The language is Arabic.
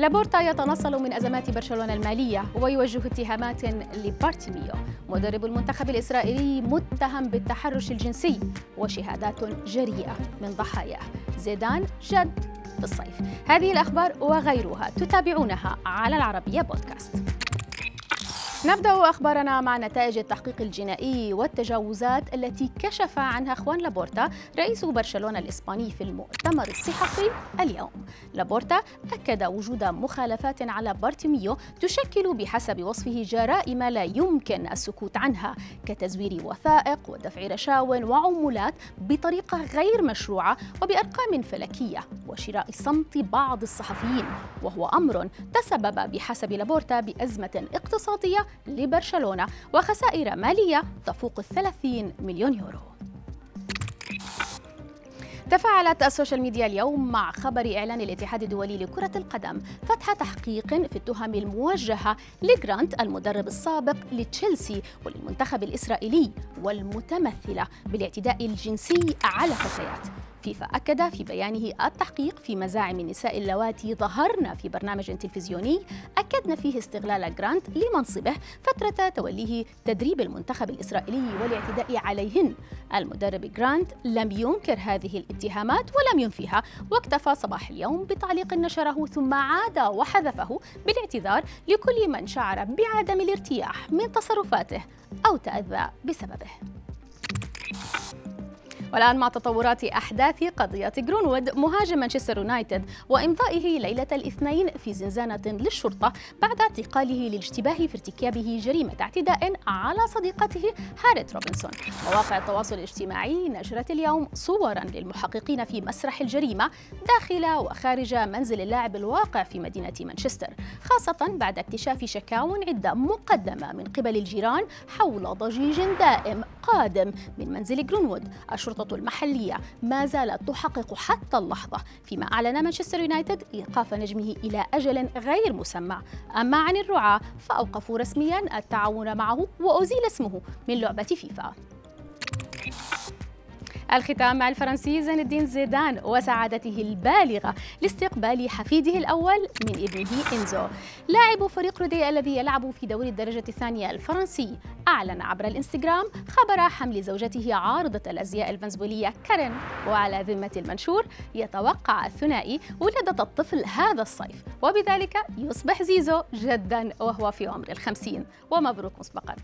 لابورتا يتنصل من أزمات برشلونة المالية ويوجه اتهامات لبارتيميو مدرب المنتخب الإسرائيلي متهم بالتحرش الجنسي وشهادات جريئة من ضحاياه زيدان جد في الصيف. هذه الأخبار وغيرها تتابعونها على العربية بودكاست. نبدأ أخبارنا مع نتائج التحقيق الجنائي والتجاوزات التي كشف عنها خوان لابورتا رئيس برشلونة الإسباني في المؤتمر الصحفي اليوم. لابورتا أكد وجود مخالفات على بارتيميو تشكل بحسب وصفه جرائم لا يمكن السكوت عنها كتزوير وثائق ودفع رشاو وعمولات بطريقة غير مشروعة وبأرقام فلكية وشراء صمت بعض الصحفيين وهو أمر تسبب بحسب لابورتا بأزمة اقتصادية لبرشلونة وخسائر مالية تفوق الثلاثين مليون يورو. تفاعلت ال social media اليوم مع خبر إعلان الاتحاد الدولي لكرة القدم فتح تحقيق في التهم الموجهة لجرانت المدرب السابق لتشيلسي وللمنتخب الإسرائيلي والمتمثلة بالاعتداء الجنسي على فتيات. فيفا أكد في بيانه التحقيق في مزاعم النساء اللواتي ظهرن في برنامج تلفزيوني أكدن فيه استغلال جرانت لمنصبه فترة توليه تدريب المنتخب الإسرائيلي والاعتداء عليهن. المدرب جرانت لم ينكر هذه الاتهامات ولم ينفيها واكتفى صباح اليوم بتعليق نشره ثم عاد وحذفه بالاعتذار لكل من شعر بعدم الارتياح من تصرفاته أو تأذى بسببه. والآن مع تطورات أحداث قضية جرونوود مهاجم مانشستر يونايتد وإمضائه ليلة الاثنين في زنزانة للشرطة بعد اعتقاله للاشتباه في ارتكابه جريمة اعتداء على صديقته هاريت روبنسون. مواقع التواصل الاجتماعي نشرت اليوم صورا للمحققين في مسرح الجريمة داخل وخارج منزل اللاعب الواقع في مدينة مانشستر خاصة بعد اكتشاف شكاو عدة مقدمة من قبل الجيران حول ضجيج دائم قادم من منزل جرونوود الشرطة السلطة المحلية. ما زالت تحقق حتى اللحظة فيما أعلن مانشستر يونايتد إيقاف نجمه إلى أجل غير مسمى. أما عن الرعاة فأوقفوا رسميا التعاون معه وأزيل اسمه من لعبة فيفا. الختام مع الفرنسي زين الدين زيدان وسعادته البالغة لاستقبال حفيده الأول من ابنه إنزو. لاعب فريق رودي الذي يلعب في دوري الدرجة الثانية الفرنسي. أعلن عبر الإنستغرام خبر حمل زوجته عارضة الأزياء الفنزويلية كارين. وعلى ذمة المنشور يتوقع الثنائي ولادة الطفل هذا الصيف. وبذلك يصبح زيزو جدا وهو في عمر الخمسين. ومبروك مسبقا.